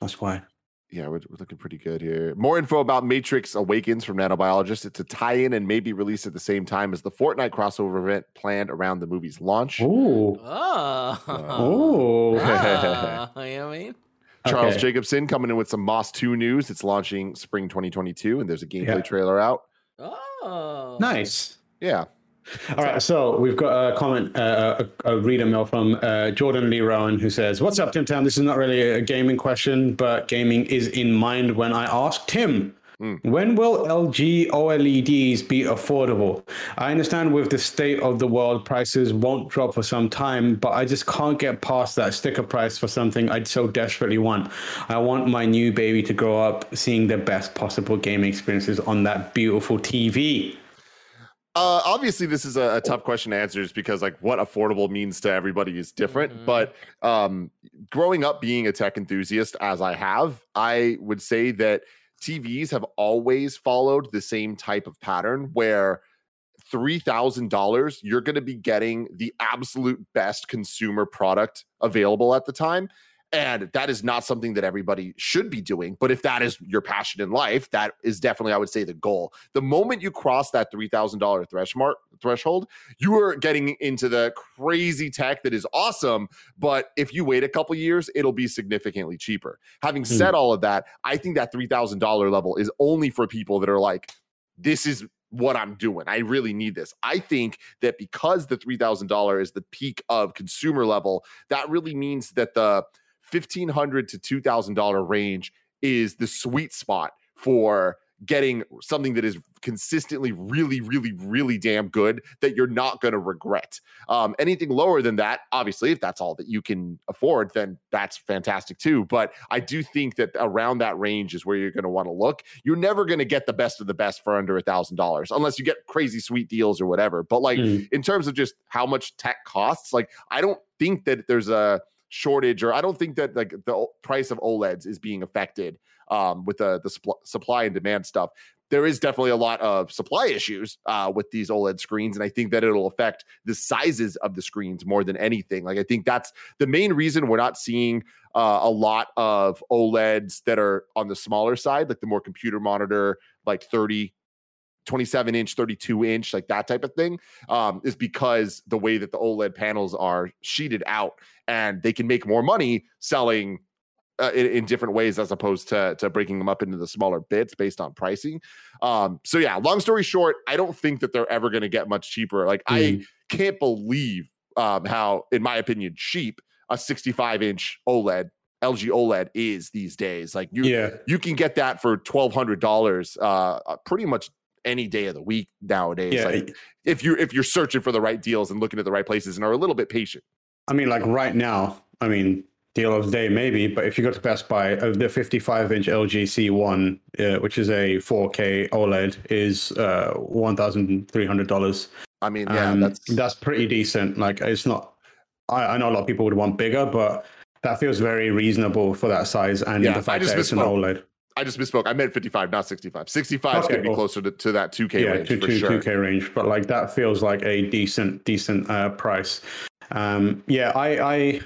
That's why. yeah, we're, we're looking pretty good here. More info about Matrix Awakens from Nanobiologist. It's a tie-in and maybe released at the same time as the Fortnite crossover event planned around the movie's launch. Ooh. Oh. Oh. (laughs) Ah, you know what I mean? Charles Okay. Jacobson coming in with some Moss 2 news. It's launching spring 2022, and there's a gameplay Yeah. trailer out. Oh. Nice. Yeah. All right, so we've got a comment, uh, a, a reader mail from uh, Jordan Lee Rowan who says, "What's up, Tim Town? This is not really a gaming question, but gaming is in mind when I ask Tim." Mm. When will LG OLEDs be affordable? I understand with the state of the world, prices won't drop for some time, but I just can't get past that sticker price for something I'd so desperately want. I want my new baby to grow up seeing the best possible gaming experiences on that beautiful TV. Uh, obviously, this is a, a tough question to answer just because, like, what affordable means to everybody is different. Mhm. But um, growing up being a tech enthusiast, as I have, I would say that TVs have always followed the same type of pattern where $3,000, you're going to be getting the absolute best consumer product available at the time. And that is not something that everybody should be doing. But if that is your passion in life, that is definitely, I would say, the goal. The moment you cross that $3,000 threshold, threshold, you are getting into the crazy tech that is awesome. But if you wait a couple years, it'll be significantly cheaper. Having Hmm. said all of that, I think that $3,000 level is only for people that are like, this is what I'm doing. I really need this. I think that because the $3,000 is the peak of consumer level, that really means that the 1,500 to $2,000 range is the sweet spot for getting something that is consistently really, really, really damn good that you're not going to regret. Um, anything lower than that, obviously, if that's all that you can afford, then that's fantastic too. But I do think that around that range is where you're going to want to look. You're never going to get the best of the best for under a thousand dollars unless you get crazy sweet deals or whatever. But like Mm. in terms of just how much tech costs, like I don't think that there's a shortage or I don't think that like the price of OLEDs is being affected um, with the the supply and demand stuff. There is definitely a lot of supply issues uh, with these OLED screens, and I think that it'll affect the sizes of the screens more than anything. Like I think that's the main reason we're not seeing uh, a lot of OLEDs that are on the smaller side, like the more computer monitor, like 30, 27 inch, 32 inch, like that type of thing, um, is because the way that the OLED panels are sheeted out and they can make more money selling uh, in, in different ways as opposed to to breaking them up into the smaller bits based on pricing. Um, so yeah, long story short, I don't think that they're ever going to get much cheaper. Like I Mm. can't believe um, how, in my opinion, cheap a 65 inch OLED LG OLED is these days. Like you, yeah. you can get that for twelve hundred dollars, uh, uh, pretty much any day of the week nowadays. Yeah. Like if you if you're searching for the right deals and looking at the right places and are a little bit patient. I mean, like right now, I mean, deal of the day maybe, but if you go to Best Buy, uh, the 55 inch LG C1, uh, which is a 4K OLED, is uh, $1,300. I mean, yeah, Um, that's that's pretty decent. Like, it's not, I, I know a lot of people would want bigger, but that feels very reasonable for that size and Yeah, the fact that it's an. OLED. I just misspoke. I meant 55, not 65. 65 is Okay, going to be cool. closer to, to that 2K yeah, range two, for two, sure. 2K range, but like that feels like a decent, decent uh, price. Um, yeah, I, I,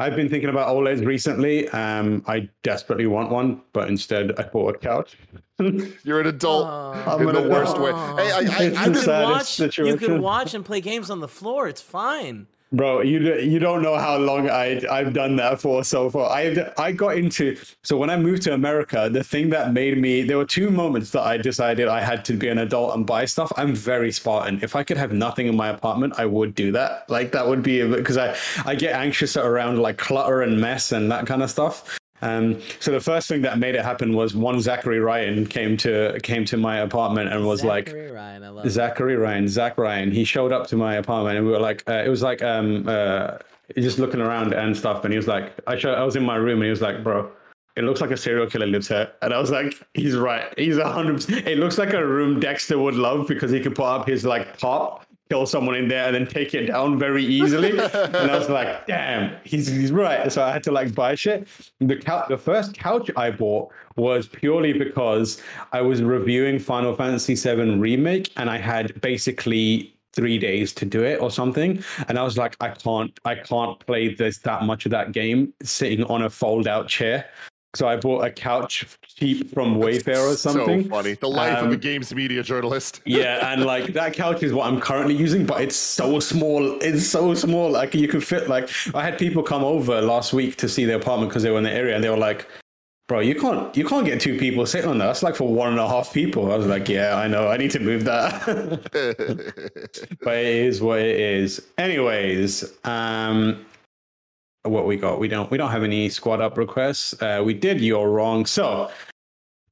I've been thinking about OLEDs recently. Um, I desperately want one, but instead I bought a couch. (laughs) You're an adult Oh. in I'm the an worst way. Hey, I, I, It's I can just, saddest watch. You can watch and play games on the floor. It's fine. Bro, you you don't know how long I I've done that for so far. I I got into so when I moved to America, the thing that made me there were two moments that I decided I had to be an adult and buy stuff. I'm very Spartan. If I could have nothing in my apartment, I would do that. Like that would be because I I get anxious around like clutter and mess and that kind of stuff. Um, so the first thing that made it happen was one Zachary Ryan came to came to my apartment and was like, Zachary Ryan, love it. Zachary Ryan, Zach Ryan. He showed up to my apartment and we were like, uh, it was like, um, uh, just looking around and stuff. And he was like, I, I was in my room and he was like, bro, it looks like a serial killer lives here. And I was like, he's right. He's a hundred. It looks like a room Dexter would love because he could put up his like top, kill someone in there and then take it down very easily. (laughs) and I was like, damn, he's, he's right. So I had to like buy shit. The couch, the first couch I bought was purely because I was reviewing Final Fantasy VII Remake and I had basically three days to do it or something. And I was like, I can't, I can't play this that much of that game sitting on a fold out chair. So I bought a couch cheap from Wayfair or something. So funny. The life of a Um, games media journalist. (laughs) yeah, and like that couch is what I'm currently using, but it's so small. It's so small. Like you could fit. Like I had people come over last week to see the apartment because they were in the area, and they were like, "Bro, you can't, you can't get two people sitting on that. That's like for one and a half people." I was like, "Yeah, I know. I need to move that." (laughs) (laughs) but it is what it is. Anyways, um, what we got? We don't. We don't have any squad up requests. Uh, we did. You're wrong. So.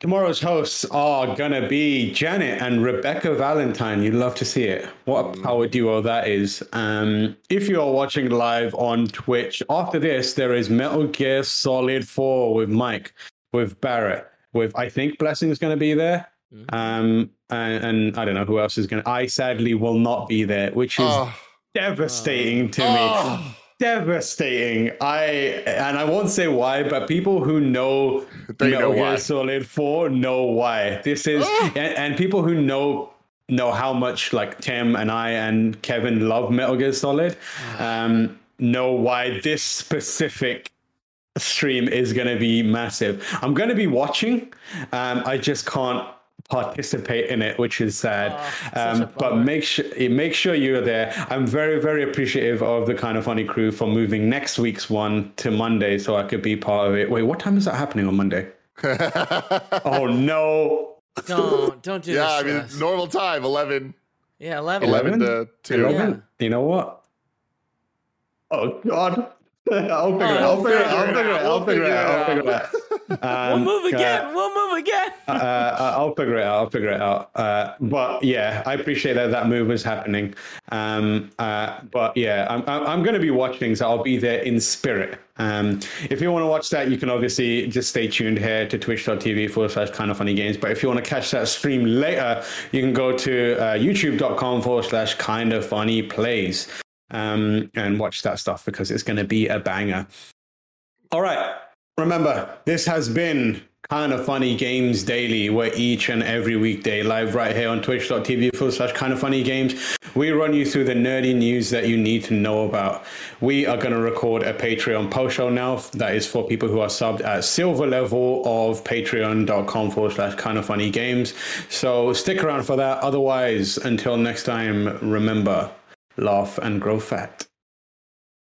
Tomorrow's hosts are gonna be Janet and Rebecca Valentine. You'd love to see it. What a power duo that is. Um, if you are watching live on Twitch, after this, there is Metal Gear Solid 4 with Mike, with Barrett, with I think Blessing is gonna be there. Mhm. Um, and, and I don't know who else is gonna. I sadly will not be there, which is Oh, devastating to me oh, devastating. I and I won't say why, but people who know They Metal know Gear why. Solid Four know why. This is Ah! and, and people who know know how much like Tim and I and Kevin love Metal Gear Solid, Ah. um, know why this specific stream is going to be massive. I'm going to be watching. Um, I just can't participate in it, which is sad. Oh, um, but make sure make sure you're there. I'm very very appreciative of the kind of funny crew for moving next week's one to Monday, so I could be part of it. Wait, what time is that happening on Monday? (laughs) Oh no. Don't don't do (laughs) yeah, this. I mean, normal time, 11, yeah, eleven. 11 11? to 2. Eleven? You know what? Oh God. I'll figure it. I'll figure it. I'll figure it. I'll figure it out. I'll figure it out. We'll move uh, again. we'll move again. uh, uh, I'll figure it out. I'll figure it out. Uh, but yeah, I appreciate that that move is happening. Um, uh, but yeah, I'm, I'm, I'm going to be watching, so I'll be there in spirit. Um, if you want to watch that, you can obviously just stay tuned here to twitch.tv forward slash kind of funny games. But if you want to catch that stream later, you can go to uh, youtube.com forward slash kind of funny plays um, and watch that stuff because it's going to be a banger. All right. Remember, this has been kind of funny games daily, where each and every weekday, live right here on twitch.tv forward slash kind of funny games, we run you through the nerdy news that you need to know about. We are going to record a Patreon post show now that is for people who are subbed at silver level of patreon.com forward slash kind of funny games. So stick around for that. Otherwise, until next time, remember, laugh and grow fat.